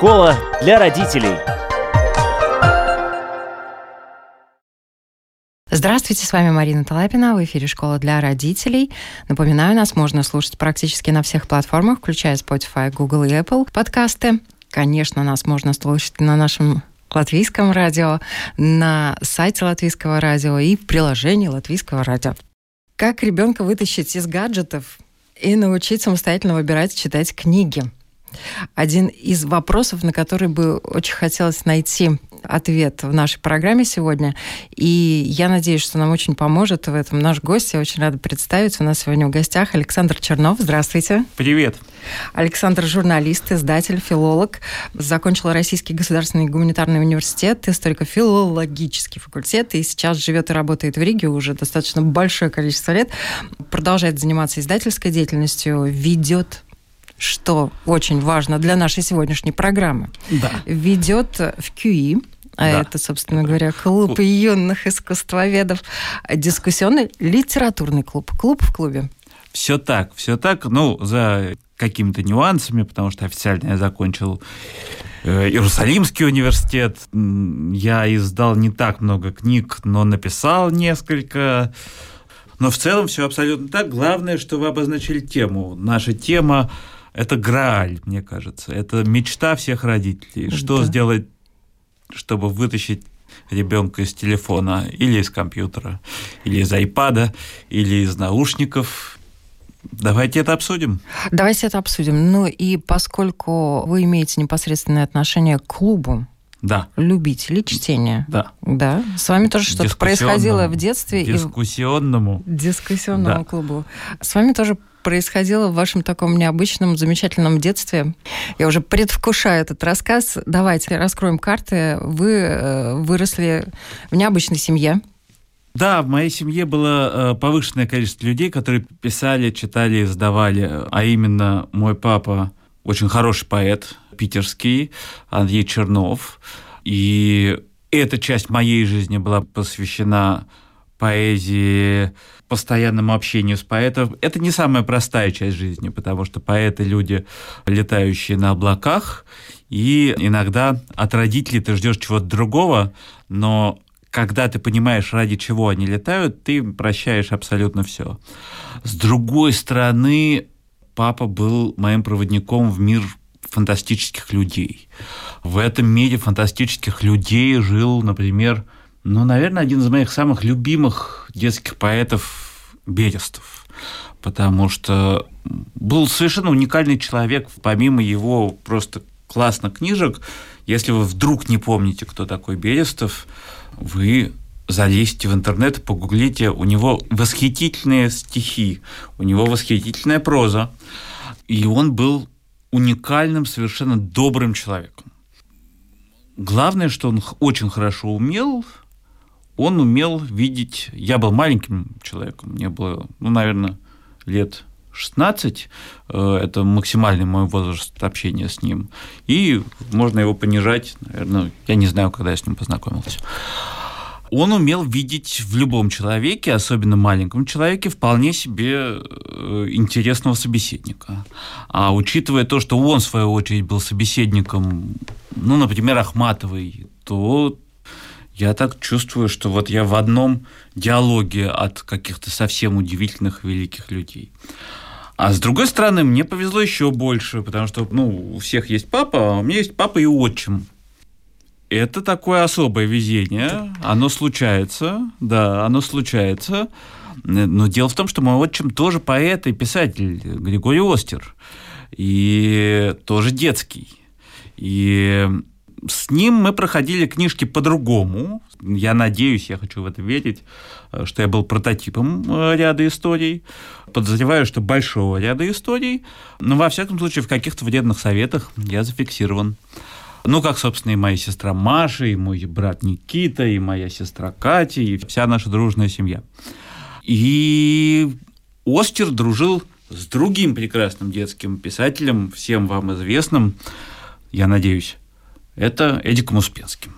Школа для родителей. Здравствуйте, с вами Марина Талапина, в эфире «Школа для родителей». Напоминаю, нас можно слушать практически на всех платформах, включая Spotify, Google и Apple подкасты. Конечно, нас можно слушать на нашем латвийском радио, на сайте латвийского радио и в приложении латвийского радио. Как ребенка вытащить из гаджетов и научить самостоятельно выбирать читать книги? Один из вопросов, на который бы очень хотелось найти ответ в нашей программе сегодня. И я надеюсь, что нам очень поможет в этом наш гость. Я очень рада представить. У нас сегодня в гостях Александр Чернов. Здравствуйте. Привет. Александр журналист, издатель, филолог. Закончил Российский государственный гуманитарный университет, историко-филологический факультет. И сейчас живет и работает в Риге уже достаточно большое количество лет. Продолжает заниматься издательской деятельностью, ведет что очень важно для нашей сегодняшней программы, да. ведет в QI, а да. это, собственно говоря, клуб юных искусствоведов, дискуссионный литературный клуб, клуб в клубе. Все так, все так, ну, за какими-то нюансами, потому что официально я закончил э, Иерусалимский университет. Я издал не так много книг, но написал несколько. Но в целом все абсолютно так. Главное, что вы обозначили тему. Наша тема это грааль, мне кажется. Это мечта всех родителей. Что да. сделать, чтобы вытащить ребенка из телефона или из компьютера, или из айпада, или из наушников. Давайте это обсудим. Давайте это обсудим. Ну и поскольку вы имеете непосредственное отношение к клубу, да. любителей чтения. Да. Да. С вами тоже что-то происходило в детстве. Дискуссионному. И... Дискуссионному да. клубу. С вами тоже происходило в вашем таком необычном, замечательном детстве? Я уже предвкушаю этот рассказ. Давайте раскроем карты. Вы э, выросли в необычной семье. Да, в моей семье было э, повышенное количество людей, которые писали, читали, издавали. А именно мой папа очень хороший поэт, питерский, Андрей Чернов. И эта часть моей жизни была посвящена поэзии, постоянному общению с поэтом. Это не самая простая часть жизни, потому что поэты – люди, летающие на облаках, и иногда от родителей ты ждешь чего-то другого, но когда ты понимаешь, ради чего они летают, ты прощаешь абсолютно все. С другой стороны, папа был моим проводником в мир фантастических людей. В этом мире фантастических людей жил, например, ну, наверное, один из моих самых любимых детских поэтов Берестов. Потому что был совершенно уникальный человек, помимо его просто классных книжек. Если вы вдруг не помните, кто такой Берестов, вы залезьте в интернет, погуглите, у него восхитительные стихи, у него восхитительная проза, и он был уникальным, совершенно добрым человеком. Главное, что он очень хорошо умел он умел видеть... Я был маленьким человеком, мне было, ну, наверное, лет 16, э, это максимальный мой возраст общения с ним, и можно его понижать, наверное, я не знаю, когда я с ним познакомился. Он умел видеть в любом человеке, особенно маленьком человеке, вполне себе э, интересного собеседника. А учитывая то, что он, в свою очередь, был собеседником, ну, например, Ахматовой, то я так чувствую, что вот я в одном диалоге от каких-то совсем удивительных великих людей. А с другой стороны, мне повезло еще больше, потому что ну, у всех есть папа, а у меня есть папа и отчим. Это такое особое везение. Оно случается, да, оно случается. Но дело в том, что мой отчим тоже поэт и писатель, Григорий Остер. И тоже детский. И с ним мы проходили книжки по-другому. Я надеюсь, я хочу в это верить, э, что я был прототипом э, ряда историй. Подозреваю, что большого ряда историй. Но, во всяком случае, в каких-то вредных советах я зафиксирован. Ну, как, собственно, и моя сестра Маша, и мой брат Никита, и моя сестра Катя, и вся наша дружная семья. И Остер дружил с другим прекрасным детским писателем, всем вам известным, я надеюсь, это Эдиком Успенским.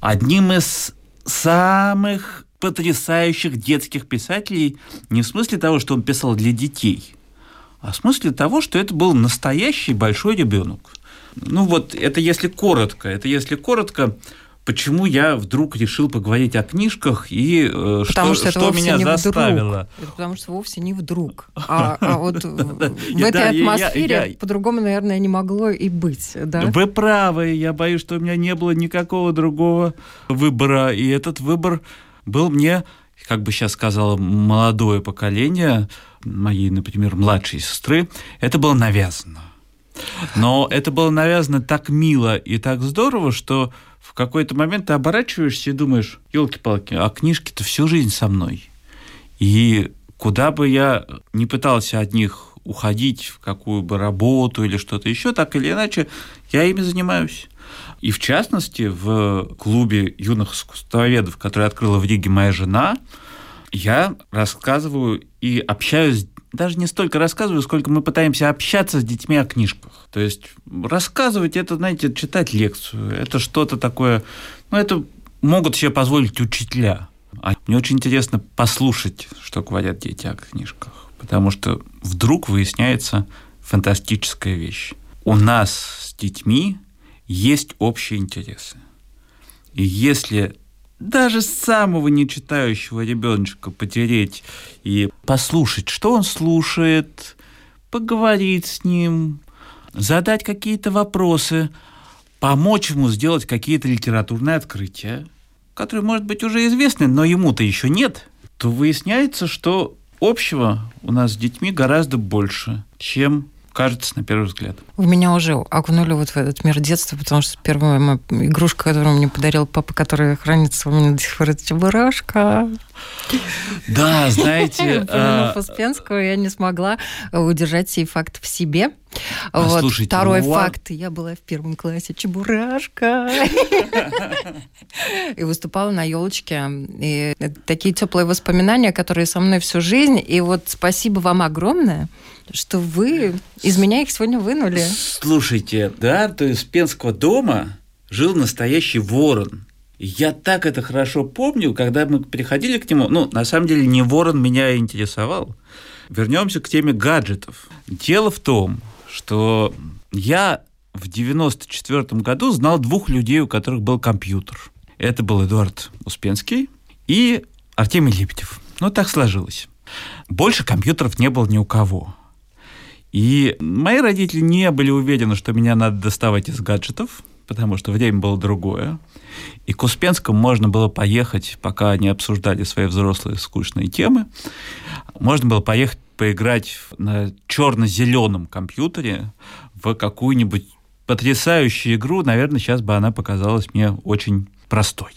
Одним из самых потрясающих детских писателей не в смысле того, что он писал для детей, а в смысле того, что это был настоящий большой ребенок. Ну вот, это если коротко, это если коротко, почему я вдруг решил поговорить о книжках и э, потому что, что, что меня заставило. Это потому что вовсе не вдруг. А, а вот в этой атмосфере по-другому, наверное, не могло и быть. Вы правы, я боюсь, что у меня не было никакого другого выбора, и этот выбор был мне, как бы сейчас сказала молодое поколение, моей, например, младшей сестры, это было навязано. Но это было навязано так мило и так здорово, что в какой-то момент ты оборачиваешься и думаешь, елки-палки, а книжки-то всю жизнь со мной. И куда бы я не пытался от них уходить в какую бы работу или что-то еще, так или иначе, я ими занимаюсь. И в частности, в клубе юных искусствоведов, который открыла в Риге моя жена, я рассказываю и общаюсь даже не столько рассказываю, сколько мы пытаемся общаться с детьми о книжках. То есть рассказывать это, знаете, читать лекцию, это что-то такое, ну, это могут себе позволить учителя. А мне очень интересно послушать, что говорят дети о книжках, потому что вдруг выясняется фантастическая вещь. У нас с детьми есть общие интересы. И если даже самого нечитающего ребеночка потереть и послушать, что он слушает, поговорить с ним, задать какие-то вопросы, помочь ему сделать какие-то литературные открытия, которые, может быть, уже известны, но ему-то еще нет, то выясняется, что общего у нас с детьми гораздо больше, чем кажется на первый взгляд. В меня уже окунули вот в этот мир детства, потому что первая моя игрушка, которую мне подарил папа, которая хранится у меня до сих пор, это чебурашка. Да, знаете... Помянув Успенского, я не смогла удержать сей факт в себе. А, вот. Слушайте, Второй ну, факт. Я была в первом классе чебурашка. И выступала на елочке. И такие теплые воспоминания, которые со мной всю жизнь. И вот спасибо вам огромное, что вы из меня их сегодня вынули. Слушайте, да, то есть Пенского дома жил настоящий ворон. Я так это хорошо помню, когда мы приходили к нему. Ну, на самом деле, не ворон меня интересовал. Вернемся к теме гаджетов. Дело в том, что я в 94 году знал двух людей, у которых был компьютер. Это был Эдуард Успенский и Артемий Лебедев. Ну, так сложилось. Больше компьютеров не было ни у кого. И мои родители не были уверены, что меня надо доставать из гаджетов, потому что время было другое. И к Успенскому можно было поехать, пока они обсуждали свои взрослые скучные темы. Можно было поехать поиграть на черно-зеленом компьютере в какую-нибудь потрясающую игру, наверное, сейчас бы она показалась мне очень простой.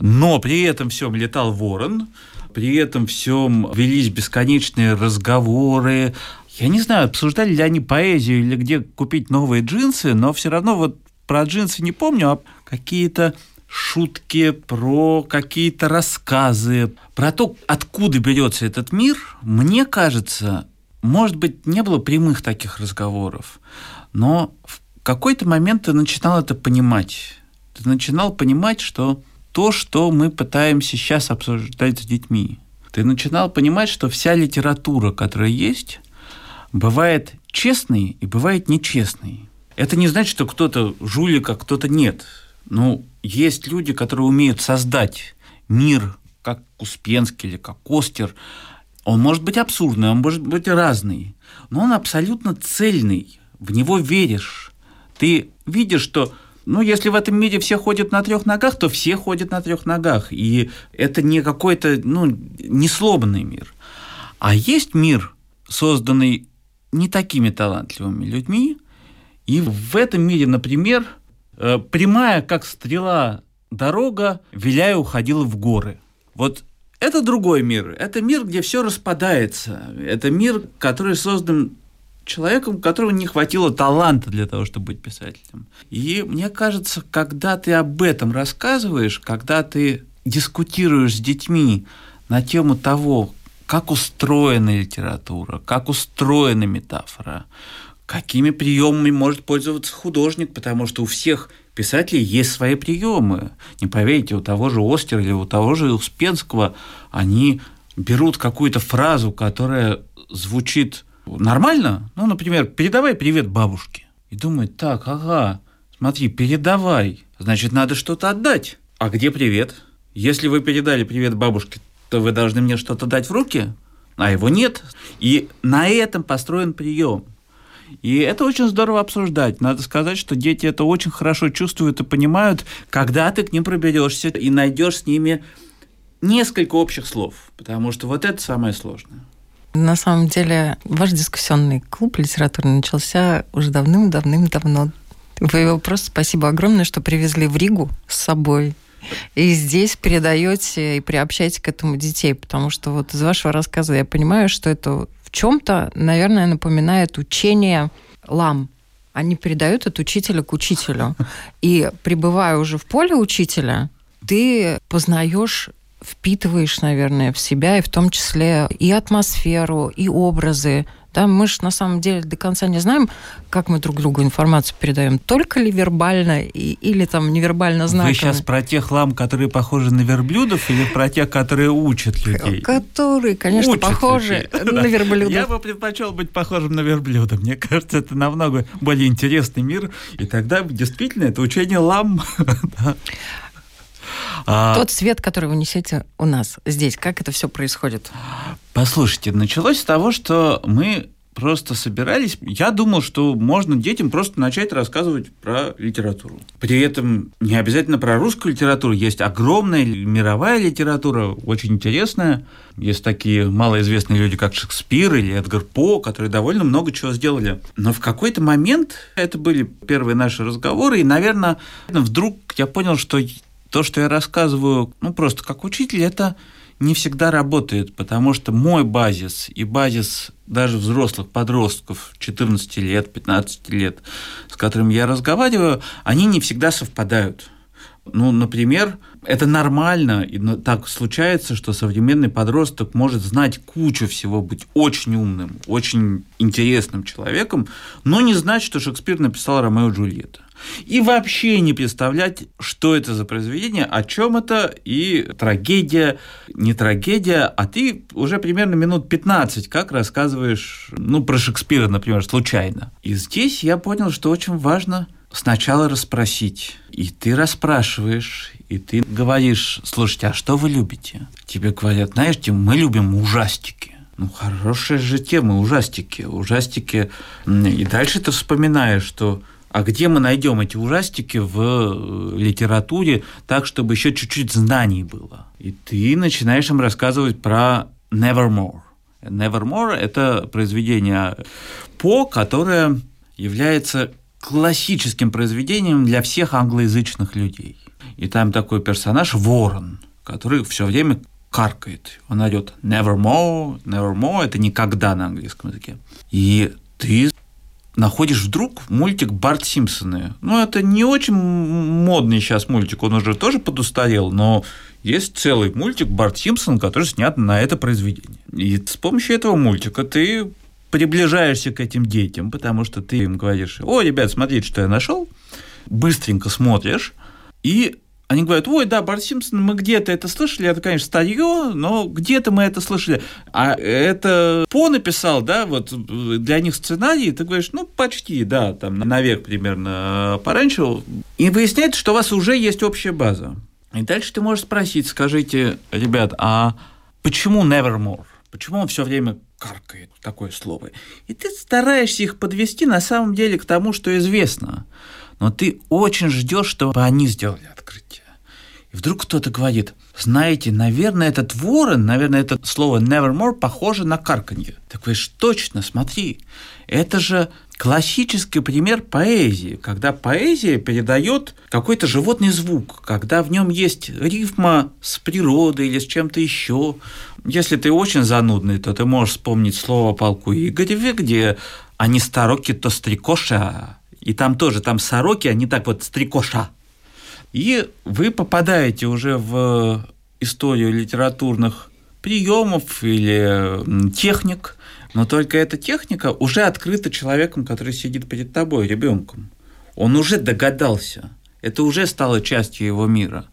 Но при этом всем летал ворон, при этом всем велись бесконечные разговоры. Я не знаю, обсуждали ли они поэзию или где купить новые джинсы, но все равно вот про джинсы не помню, а какие-то шутки, про какие-то рассказы, про то, откуда берется этот мир, мне кажется, может быть, не было прямых таких разговоров, но в какой-то момент ты начинал это понимать. Ты начинал понимать, что то, что мы пытаемся сейчас обсуждать с детьми, ты начинал понимать, что вся литература, которая есть, бывает честной и бывает нечестной. Это не значит, что кто-то жулик, а кто-то нет. Ну, есть люди, которые умеют создать мир, как Успенский или как Костер. Он может быть абсурдный, он может быть разный, но он абсолютно цельный. В него веришь. Ты видишь, что ну, если в этом мире все ходят на трех ногах, то все ходят на трех ногах. И это не какой-то, ну, не мир. А есть мир, созданный не такими талантливыми людьми. И в этом мире, например, Э, прямая, как стрела, дорога, виляя, уходила в горы. Вот это другой мир. Это мир, где все распадается. Это мир, который создан человеком, которого не хватило таланта для того, чтобы быть писателем. И мне кажется, когда ты об этом рассказываешь, когда ты дискутируешь с детьми на тему того, как устроена литература, как устроена метафора, какими приемами может пользоваться художник, потому что у всех писателей есть свои приемы. Не поверите, у того же Остера или у того же Успенского они берут какую-то фразу, которая звучит нормально, ну, например, «передавай привет бабушке». и думает, так, ага, смотри, передавай, значит, надо что-то отдать. А где привет? Если вы передали привет бабушке, то вы должны мне что-то дать в руки, а его нет. И на этом построен прием. И это очень здорово обсуждать. Надо сказать, что дети это очень хорошо чувствуют и понимают, когда ты к ним проберешься и найдешь с ними несколько общих слов, потому что вот это самое сложное. На самом деле, ваш дискуссионный клуб литературный начался уже давным-давным-давно. Вы его просто спасибо огромное, что привезли в Ригу с собой. И здесь передаете и приобщаете к этому детей, потому что вот из вашего рассказа я понимаю, что это в чем-то, наверное, напоминает учение лам. Они передают от учителя к учителю. И пребывая уже в поле учителя, ты познаешь впитываешь, наверное, в себя, и в том числе и атмосферу, и образы. Да, мы же на самом деле до конца не знаем, как мы друг другу информацию передаем, только ли вербально и, или там невербально знаками. Вы сейчас про тех лам, которые похожи на верблюдов, или про тех, которые учат людей? Которые, конечно, учат похожи людей. на верблюдов. Я бы предпочел быть похожим на верблюда. Мне кажется, это намного более интересный мир, и тогда действительно это учение лам. А... Тот свет, который вы несете у нас здесь, как это все происходит? Послушайте, началось с того, что мы просто собирались. Я думал, что можно детям просто начать рассказывать про литературу. При этом не обязательно про русскую литературу. Есть огромная мировая литература, очень интересная. Есть такие малоизвестные люди, как Шекспир или Эдгар По, которые довольно много чего сделали. Но в какой-то момент, это были первые наши разговоры, и, наверное, вдруг я понял, что то, что я рассказываю, ну, просто как учитель, это не всегда работает, потому что мой базис и базис даже взрослых подростков 14 лет, 15 лет, с которыми я разговариваю, они не всегда совпадают. Ну, например, это нормально, и так случается, что современный подросток может знать кучу всего, быть очень умным, очень интересным человеком, но не знать, что Шекспир написал Ромео и Джульетта и вообще не представлять, что это за произведение, о чем это, и трагедия, не трагедия, а ты уже примерно минут 15 как рассказываешь, ну, про Шекспира, например, случайно. И здесь я понял, что очень важно сначала расспросить. И ты расспрашиваешь, и ты говоришь, слушайте, а что вы любите? Тебе говорят, знаешь, мы любим ужастики. Ну, хорошая же тема, ужастики. Ужастики. И дальше ты вспоминаешь, что а где мы найдем эти ужастики в э, литературе так, чтобы еще чуть-чуть знаний было? И ты начинаешь им рассказывать про Nevermore. Nevermore – это произведение По, которое является классическим произведением для всех англоязычных людей. И там такой персонаж Ворон, который все время каркает. Он орет nevermore, nevermore – это никогда на английском языке. И ты находишь вдруг мультик Барт Симпсоны. Ну, это не очень модный сейчас мультик, он уже тоже подустарел, но есть целый мультик Барт Симпсон, который снят на это произведение. И с помощью этого мультика ты приближаешься к этим детям, потому что ты им говоришь, о, ребят, смотрите, что я нашел, быстренько смотришь, и они говорят, ой, да, Барт Симпсон, мы где-то это слышали, это, конечно, старье, но где-то мы это слышали. А это По написал, да, вот для них сценарий, ты говоришь, ну, почти, да, там, на век примерно э, пораньше. И выясняется, что у вас уже есть общая база. И дальше ты можешь спросить, скажите, ребят, а почему Nevermore? Почему он все время каркает такое слово? И ты стараешься их подвести на самом деле к тому, что известно. Но ты очень ждешь, чтобы они сделали открытие. И вдруг кто-то говорит, знаете, наверное, этот ворон, наверное, это слово nevermore похоже на карканье. Так говоришь, точно, смотри, это же классический пример поэзии, когда поэзия передает какой-то животный звук, когда в нем есть рифма с природой или с чем-то еще. Если ты очень занудный, то ты можешь вспомнить слово полку Игореве, где они староки, то стрекоша, и там тоже, там сороки, они так вот стрекоша. И вы попадаете уже в историю литературных приемов или техник, но только эта техника уже открыта человеком, который сидит перед тобой, ребенком. Он уже догадался. Это уже стало частью его мира.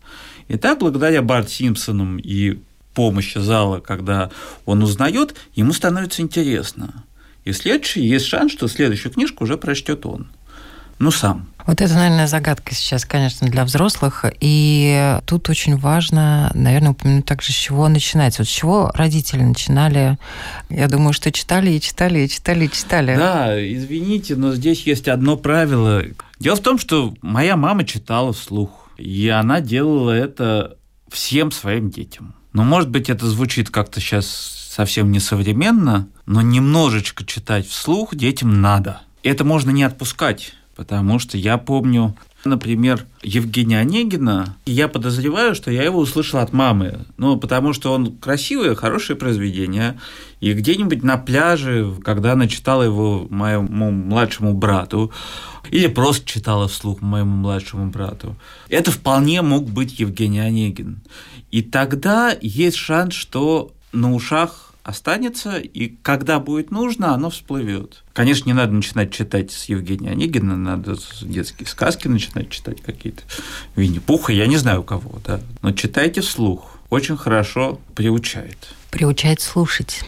И так, благодаря Барт Симпсонам и помощи зала, когда он узнает, ему становится интересно. И следующий, есть шанс, что следующую книжку уже прочтет он. Ну, сам. Вот это, наверное, загадка сейчас, конечно, для взрослых. И тут очень важно, наверное, упомянуть также, с чего начинать. Вот с чего родители начинали? Я думаю, что читали и читали, и читали, и читали. Да, извините, но здесь есть одно правило. Дело в том, что моя мама читала вслух, и она делала это всем своим детям. Но, может быть, это звучит как-то сейчас совсем несовременно, но немножечко читать вслух детям надо. Это можно не отпускать Потому что я помню, например, Евгения Онегина, и я подозреваю, что я его услышал от мамы. Ну, потому что он красивое, хорошее произведение. И где-нибудь на пляже, когда она читала его моему младшему брату, или просто читала вслух моему младшему брату, это вполне мог быть Евгений Онегин. И тогда есть шанс, что на ушах останется, и когда будет нужно, оно всплывет. Конечно, не надо начинать читать с Евгения Онегина, надо детские сказки начинать читать какие-то, Винни-Пуха, я не знаю у кого, да, но читайте вслух, очень хорошо приучает. Приучает слушать.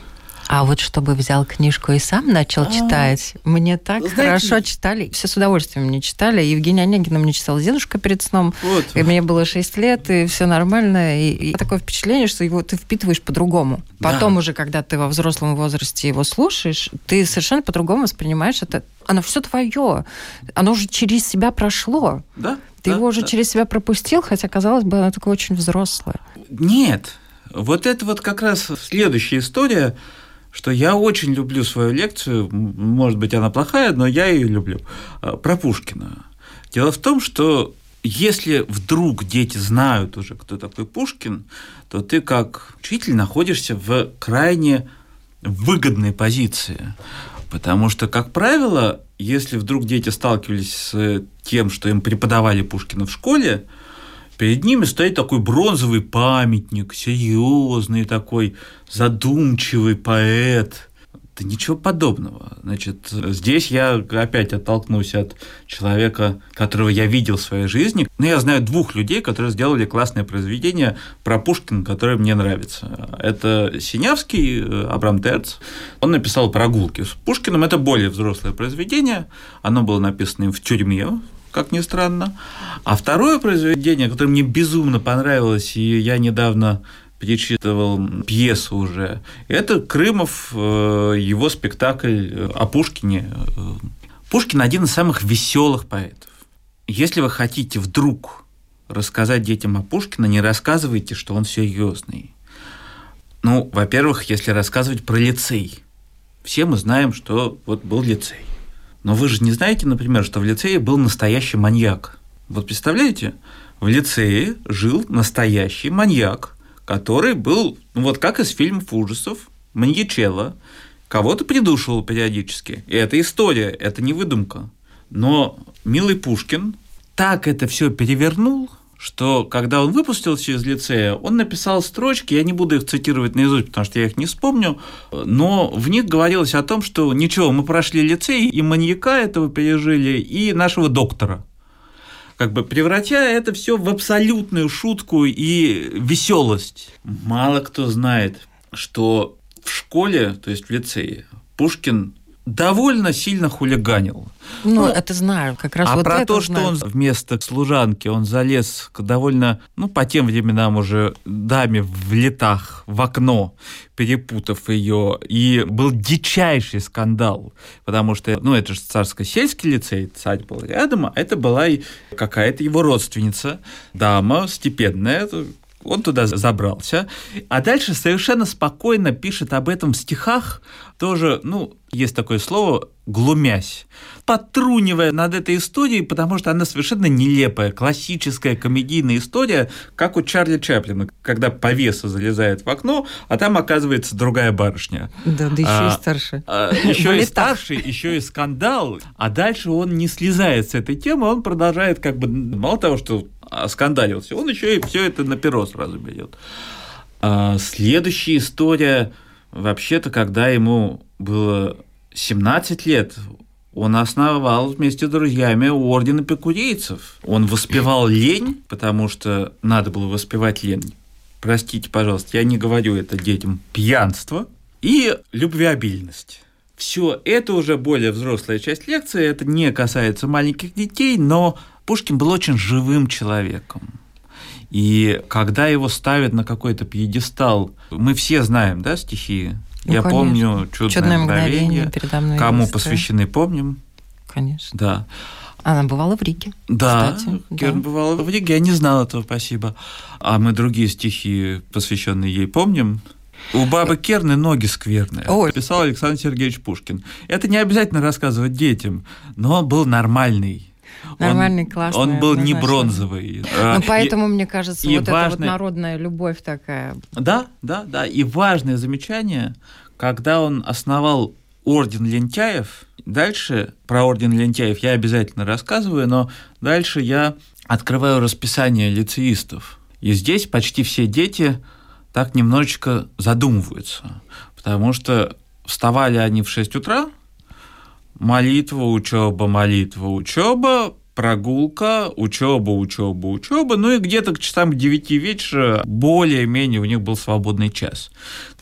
А вот чтобы взял книжку и сам начал А-а-а. читать, мне так Знаете, хорошо читали. Все с удовольствием мне читали. Евгения Онегина мне читал дедушка перед сном. Вот. И мне было 6 лет, и все нормально. И, и такое впечатление, что его ты впитываешь по-другому. Потом да. уже, когда ты во взрослом возрасте его слушаешь, ты совершенно по-другому воспринимаешь это. Оно все твое. Оно уже через себя прошло. Да. Ты да, его уже да. через себя пропустил, хотя, казалось бы, оно такое очень взрослое. Нет. Вот это вот как раз следующая история что я очень люблю свою лекцию, может быть, она плохая, но я ее люблю, а, про Пушкина. Дело в том, что если вдруг дети знают уже, кто такой Пушкин, то ты как учитель находишься в крайне выгодной позиции. Потому что, как правило, если вдруг дети сталкивались с тем, что им преподавали Пушкина в школе, Перед ними стоит такой бронзовый памятник, серьезный такой, задумчивый поэт. Да ничего подобного. Значит, здесь я опять оттолкнусь от человека, которого я видел в своей жизни. Но я знаю двух людей, которые сделали классное произведение про Пушкина, которое мне нравится. Это Синявский, э, Абрам Терц. Он написал «Прогулки». С Пушкиным это более взрослое произведение. Оно было написано им в тюрьме, как ни странно. А второе произведение, которое мне безумно понравилось, и я недавно перечитывал пьесу уже, это Крымов, э, его спектакль о Пушкине. Пушкин один из самых веселых поэтов. Если вы хотите вдруг рассказать детям о Пушкине, не рассказывайте, что он серьезный. Ну, во-первых, если рассказывать про лицей. Все мы знаем, что вот был лицей. Но вы же не знаете, например, что в лицее был настоящий маньяк. Вот представляете, в лицее жил настоящий маньяк, который был, ну вот как из фильмов ужасов, маньячелло, кого-то придушивал периодически. И это история, это не выдумка. Но милый Пушкин так это все перевернул, что когда он выпустился из лицея, он написал строчки, я не буду их цитировать наизусть, потому что я их не вспомню, но в них говорилось о том, что ничего, мы прошли лицей, и маньяка этого пережили, и нашего доктора как бы превратя это все в абсолютную шутку и веселость. Мало кто знает, что в школе, то есть в лицее, Пушкин довольно сильно хулиганил. Ну, ну это знаю, как раз а вот про то, что знаю. он вместо служанки он залез к довольно, ну, по тем временам уже даме в летах в окно, перепутав ее, и был дичайший скандал, потому что, ну, это же царско-сельский лицей, царь был рядом, а это была какая-то его родственница, дама степенная, он туда забрался, а дальше совершенно спокойно пишет об этом в стихах, тоже, ну, есть такое слово «глумясь», потрунивая над этой историей, потому что она совершенно нелепая, классическая комедийная история, как у Чарли Чаплина, когда повеса залезает в окно, а там оказывается другая барышня. Да, да еще а, и старше. А, еще и старше, еще и скандал. А дальше он не слезает с этой темы, он продолжает как бы, мало того, что скандалился, он еще и все это на перо сразу берет. А следующая история, вообще-то, когда ему было 17 лет, он основал вместе с друзьями орден эпикурейцев. Он воспевал лень, потому что надо было воспевать лень. Простите, пожалуйста, я не говорю это детям. Пьянство и любвеобильность. все это уже более взрослая часть лекции, это не касается маленьких детей, но Пушкин был очень живым человеком. И когда его ставят на какой-то пьедестал, мы все знаем, да, стихи? Ну, Я конечно. помню чудное, Чудное мгновение. мгновение передо мной Кому выстрел. посвящены, помним? Конечно. Да. Она бывала в Риге. Да, Кстати, Керн да. бывала в Риге, я не знал этого, спасибо. А мы другие стихи, посвященные ей, помним? У бабы Керны ноги скверные. Ой. Писал Александр Сергеевич Пушкин. Это не обязательно рассказывать детям, но он был нормальный. Он- Нормальный, классный, Он был не бронзовый. А, Ну, и- поэтому, мне кажется, и вот эта вот важный- народная любовь такая. Да, да, да. И важное замечание, когда он основал орден лентяев, дальше про орден лентяев я обязательно рассказываю, но дальше я открываю расписание лицеистов. И здесь почти все дети так немножечко задумываются, потому что вставали они в 6 утра, молитва, учеба, молитва, учеба, прогулка, учеба, учеба, учеба, ну и где-то к часам к 9 вечера более-менее у них был свободный час.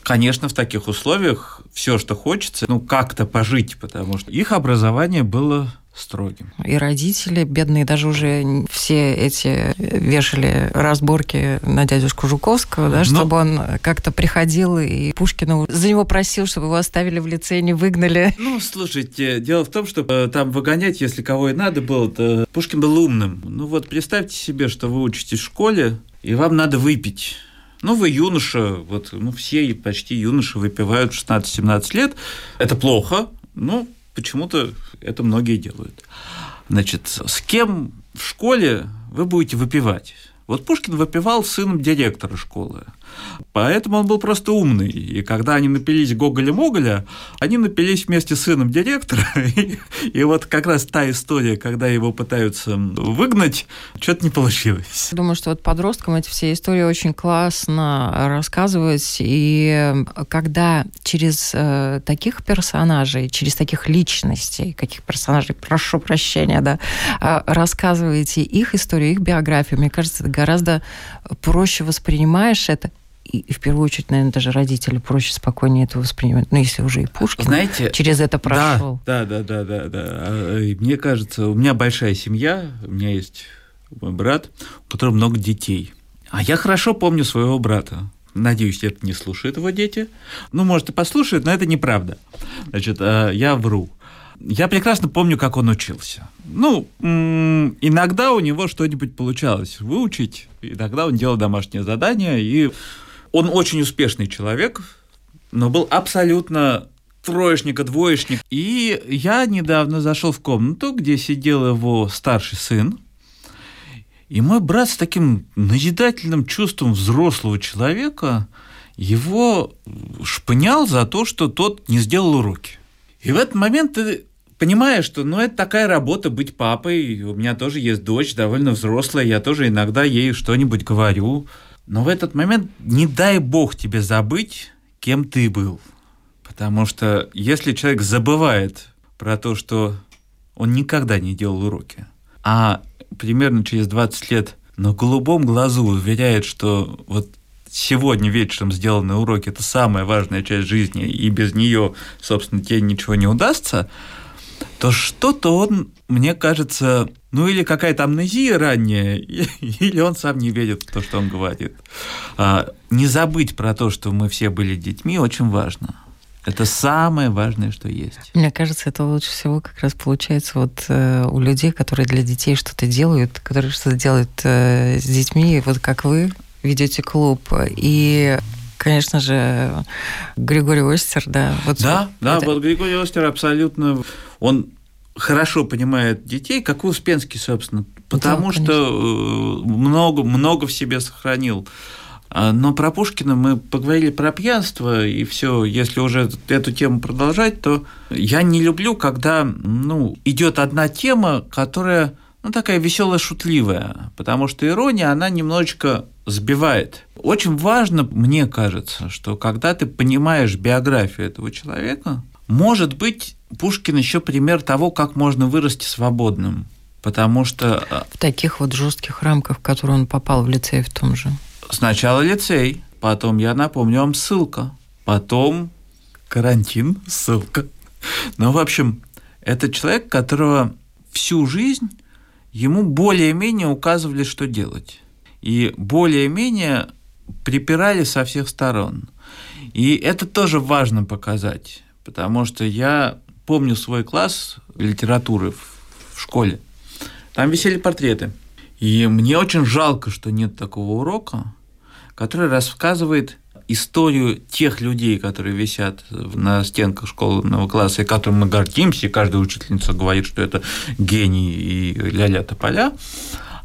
Конечно, в таких условиях все, что хочется, ну как-то пожить, потому что их образование было строгим. И родители, бедные, даже уже все эти вешали разборки на дядюшку Жуковского, да, Ну. чтобы он как-то приходил и Пушкина за него просил, чтобы его оставили в лице, не выгнали. Ну, слушайте, дело в том, что э, там выгонять, если кого и надо было, то Пушкин был умным. Ну вот представьте себе, что вы учитесь в школе, и вам надо выпить. Ну, вы юноша, вот, ну, все почти юноши выпивают в 16-17 лет. Это плохо, но почему-то это многие делают. Значит, с кем в школе вы будете выпивать? Вот Пушкин выпивал с сыном директора школы. Поэтому он был просто умный. И когда они напились Гоголя-Моголя, они напились вместе с сыном директора. И, вот как раз та история, когда его пытаются выгнать, что-то не получилось. Думаю, что вот подросткам эти все истории очень классно рассказывать. И когда через э, таких персонажей, через таких личностей, каких персонажей, прошу прощения, да, э, рассказываете их историю, их биографию, мне кажется, гораздо проще воспринимаешь это. И, и в первую очередь, наверное, даже родители проще, спокойнее это воспринимают. Ну, если уже и Пушкин Знаете, через это прошел. Да, да, да, да, да. А, и Мне кажется, у меня большая семья, у меня есть мой брат, у которого много детей. А я хорошо помню своего брата. Надеюсь, это не слушают его дети. Ну, может, и послушают, но это неправда. Значит, а, я вру. Я прекрасно помню, как он учился. Ну, иногда у него что-нибудь получалось выучить, иногда он делал домашнее задание, и он очень успешный человек, но был абсолютно троечник, и двоечник. И я недавно зашел в комнату, где сидел его старший сын, и мой брат с таким назидательным чувством взрослого человека его шпынял за то, что тот не сделал уроки. И в этот момент ты понимаешь, что ну, это такая работа быть папой. У меня тоже есть дочь, довольно взрослая, я тоже иногда ей что-нибудь говорю. Но в этот момент не дай бог тебе забыть, кем ты был. Потому что если человек забывает про то, что он никогда не делал уроки, а примерно через 20 лет на голубом глазу уверяет, что вот сегодня вечером сделанные уроки – это самая важная часть жизни, и без нее, собственно, тебе ничего не удастся, то что-то он, мне кажется, ну или какая-то амнезия ранняя, или он сам не верит в то, что он говорит. А, Не забыть про то, что мы все были детьми, очень важно. Это самое важное, что есть. Мне кажется, это лучше всего как раз получается вот э, у людей, которые для детей что-то делают, которые что-то делают э, с детьми, вот как вы ведете клуб. И, конечно же, Григорий Остер, да. Вот Да, да, это- вот Григорий Остер абсолютно, он хорошо понимает детей, как и Успенский, собственно, потому конечно. что э, много, много в себе сохранил. А, Но про Пушкина мы поговорили про пьянство, и все, если уже эту тему продолжать, то я не люблю, когда ну, идет одна тема, которая ну, такая веселая, шутливая, потому что ирония, она немножечко сбивает. Очень важно, мне кажется, что когда ты понимаешь биографию этого человека, может быть, Пушкин еще пример того, как можно вырасти свободным. Потому что а, в таких вот жестких рамках, в которые он попал в лицей в том же. сначала лицей, потом, я напомню вам, ссылка, потом карантин, ссылка. Но, в общем, это человек, которого всю жизнь ему более-менее указывали, что делать. И более-менее припирали со всех сторон. И это тоже важно показать, потому что я помню свой класс литературы в школе. Там висели портреты. И мне очень жалко, что нет такого урока, который рассказывает историю тех людей, которые висят на стенках школьного класса, и которым мы гордимся, и каждая учительница говорит, что это гений и ля-ля тополя,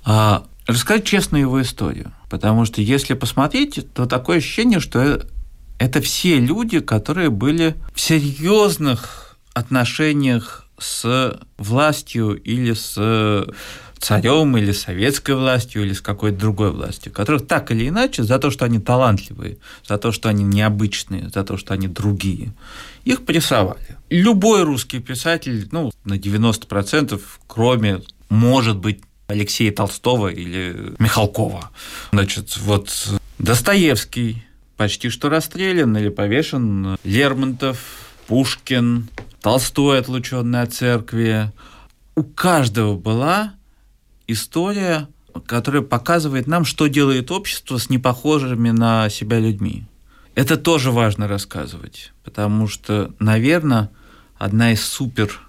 а рассказать честно его историю. Потому что если посмотреть, то такое ощущение, что это все люди, которые были в серьезных отношениях с властью или с царем или советской властью или с какой-то другой властью, которых так или иначе за то, что они талантливые, за то, что они необычные, за то, что они другие, их прессовали. Любой русский писатель, ну, на 90%, кроме, может быть, Алексея Толстого или Михалкова. Значит, вот Достоевский почти что расстрелян или повешен, Лермонтов, Пушкин, Толстой, отлученный от церкви. У каждого была история, которая показывает нам, что делает общество с непохожими на себя людьми. Это тоже важно рассказывать, потому что, наверное, одна из супер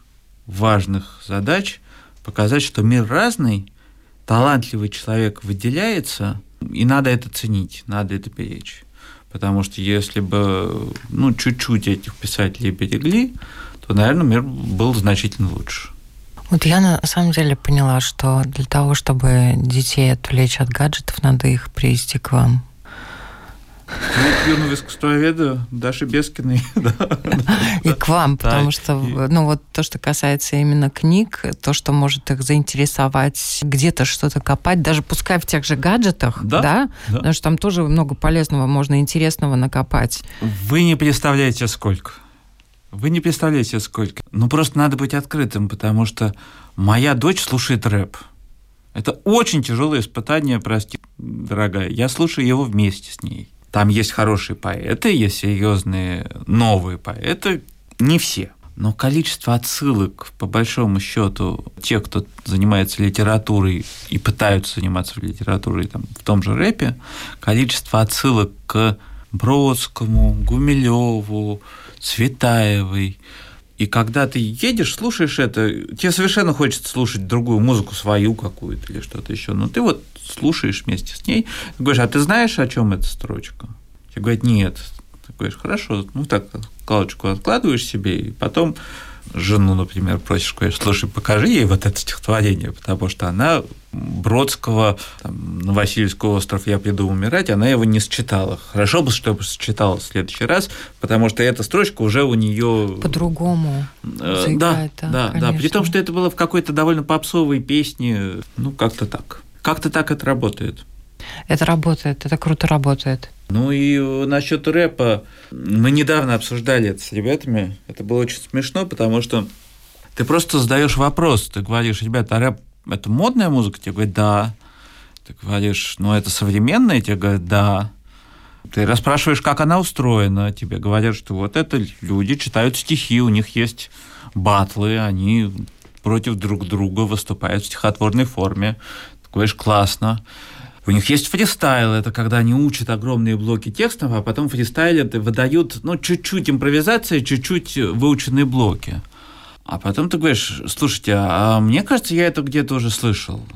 важных задач показать, что мир разный, талантливый человек выделяется, и надо это ценить, надо это беречь. Потому что если бы ну, чуть-чуть этих писателей берегли, то, наверное, мир был значительно лучше. Вот я на самом деле поняла, что для того, чтобы детей отвлечь от гаджетов, надо их привести к вам. Ну, юного искусствоведа Даши Бескиной. И к вам, потому что, ну, вот то, что касается именно книг, то, что может их заинтересовать, где-то что-то копать, даже пускай в тех же гаджетах, да, потому что там тоже много полезного можно интересного накопать. Вы не представляете, сколько. Вы не представляете, сколько. Ну, просто надо быть открытым, потому что моя дочь слушает рэп. Это очень тяжелое испытание, прости, дорогая. Я слушаю его вместе с ней. Там есть хорошие поэты, есть серьезные новые поэты, не все. Но количество отсылок, по большому счету, тех, кто занимается литературой и пытаются заниматься литературой там, в том же рэпе, количество отсылок к Бродскому, Гумилеву, Цветаевой. И когда ты едешь, слушаешь это, тебе совершенно хочется слушать другую музыку, свою какую-то или что-то еще. Но ты вот слушаешь вместе с ней, ты говоришь, а ты знаешь, о чем эта строчка? Тебе говорят, нет. Ты говоришь, хорошо, ну так, калочку откладываешь себе, и потом жену, например, просишь, говоришь, слушай, покажи ей вот это стихотворение, потому что она Бродского там, на Васильевский остров «Я приду умирать», она его не считала. Хорошо бы, чтобы считала в следующий раз, потому что эта строчка уже у нее По-другому э, Да, да, да, да. При том, что это было в какой-то довольно попсовой песне, ну, как-то так. Как-то так это работает. Это работает, это круто работает. Ну и насчет рэпа, мы недавно обсуждали это с ребятами, это было очень смешно, потому что ты просто задаешь вопрос, ты говоришь, ребята, а рэп – это модная музыка? Тебе говорят, да. Ты говоришь, ну это современная? Тебе говорят, да. Ты расспрашиваешь, как она устроена, тебе говорят, что вот это люди читают стихи, у них есть батлы, они против друг друга выступают в стихотворной форме. Говоришь, классно. У них есть фристайл, это когда они учат огромные блоки текстов, а потом фристайлеры выдают, ну, чуть-чуть импровизация, чуть-чуть выученные блоки. А потом ты говоришь, слушайте, а мне кажется, я это где-то уже слышал.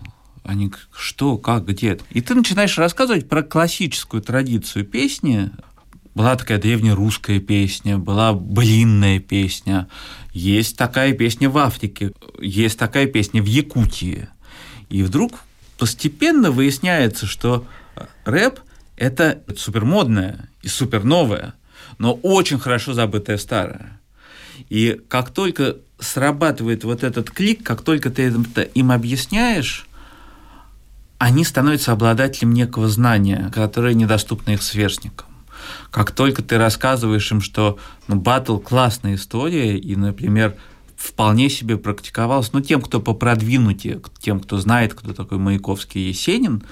Они что, как, где? И ты начинаешь рассказывать про классическую традицию песни. Была такая древнерусская песня, была блинная песня, есть такая песня в Африке, есть такая песня в Якутии. И вдруг постепенно выясняется, что рэп – это супермодное и суперновое, но очень хорошо забытое старое. И как только срабатывает вот этот клик, как только ты это им объясняешь, они становятся обладателем некого знания, которое недоступно их сверстникам. Как только ты рассказываешь им, что ну, батл – классная история, и, например, вполне себе практиковалось, ну, тем, кто попродвинутее, тем, кто знает, кто такой Маяковский и Есенин,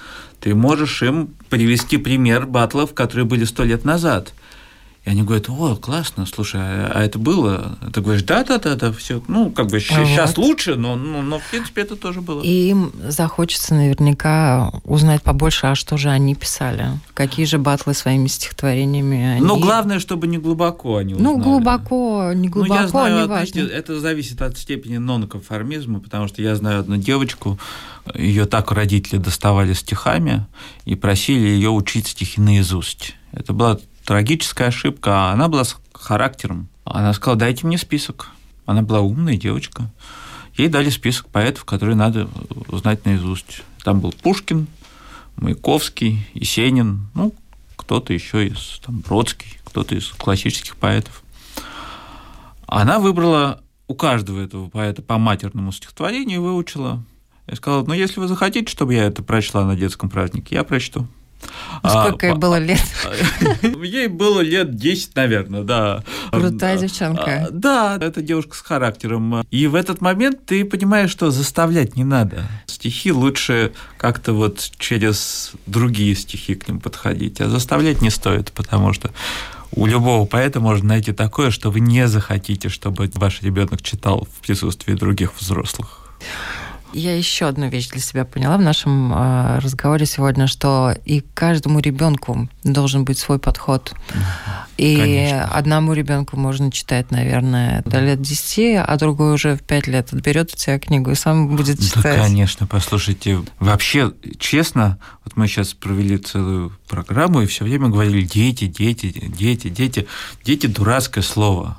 ты можешь им привести пример батлов, которые были сто лет назад. И они говорят, о, классно, слушай, а, а это было? Ты говоришь, да-да-да, да, все. Ну, как бы сейчас вот. лучше, но, но, но, в принципе, это тоже было. И им захочется наверняка узнать побольше, а что же они писали, какие же батлы своими стихотворениями они... Но главное, чтобы не глубоко они ну, узнали. Ну, глубоко, не глубоко, ну, я знаю, не важно. Это зависит от степени нонконформизма, потому что я знаю одну девочку, ее так родители доставали стихами и просили ее учить стихи наизусть. Это была трагическая ошибка, а она была с характером. Она сказала, дайте мне список. Она была умная девочка. Ей дали список поэтов, которые надо узнать наизусть. Там был Пушкин, Маяковский, Есенин, ну, кто-то еще из там, Бродский, кто-то из классических поэтов. Она выбрала у каждого этого поэта по матерному стихотворению и выучила. Я сказала, ну, если вы захотите, чтобы я это прочла на детском празднике, я прочту. А, Сколько а, ей было лет? Ей было лет 10, наверное, да. Крутая девчонка. А, да, это девушка с характером. И в этот момент ты понимаешь, что заставлять не надо. Стихи лучше как-то вот через другие стихи к ним подходить, а заставлять не стоит, потому что у любого поэта можно найти такое, что вы не захотите, чтобы ваш ребенок читал в присутствии других взрослых. Я еще одну вещь для себя поняла в нашем э, разговоре сегодня, что и каждому ребенку должен быть свой подход. И Конечно. одному ребенку можно читать, наверное, до лет 10, а другой уже в 5 лет отберет у тебя книгу и сам будет читать. Да, конечно, послушайте. Вообще, честно, вот мы сейчас провели целую программу и все время говорили дети, дети, дети, дети. Дети дурацкое слово.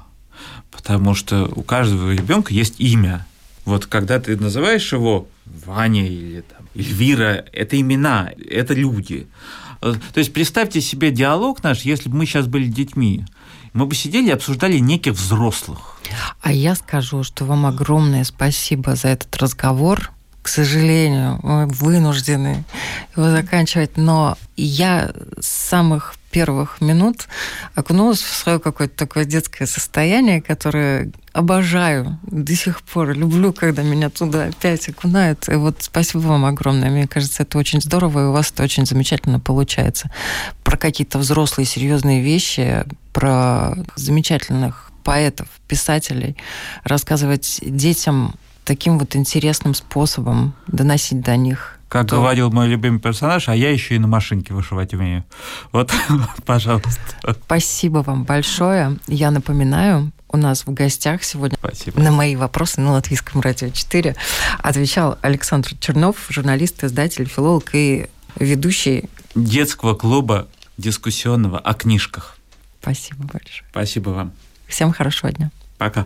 Потому что у каждого ребенка есть имя. Вот когда ты называешь его Ваня или там, Эльвира, это имена, это люди. То есть представьте себе диалог наш, если бы мы сейчас были детьми. Мы бы сидели и обсуждали неких взрослых. А я скажу, что вам огромное спасибо за этот разговор. К сожалению, мы вынуждены его заканчивать, но я с самых первых минут окунулась в свое какое-то такое детское состояние, которое обожаю до сих пор. Люблю, когда меня туда опять окунают. И вот спасибо вам огромное. Мне кажется, это очень здорово, и у вас это очень замечательно получается. Про какие-то взрослые серьезные вещи, про замечательных поэтов, писателей, рассказывать детям таким вот интересным способом, доносить до них как то... говорил мой любимый персонаж, а я еще и на машинке вышивать умею. Вот, пожалуйста. Спасибо вам большое. Я напоминаю, у нас в гостях сегодня Спасибо. на мои вопросы на Латвийском радио 4 отвечал Александр Чернов, журналист, издатель, филолог и ведущий детского клуба дискуссионного о книжках. Спасибо большое. Спасибо вам. Всем хорошего дня. Пока.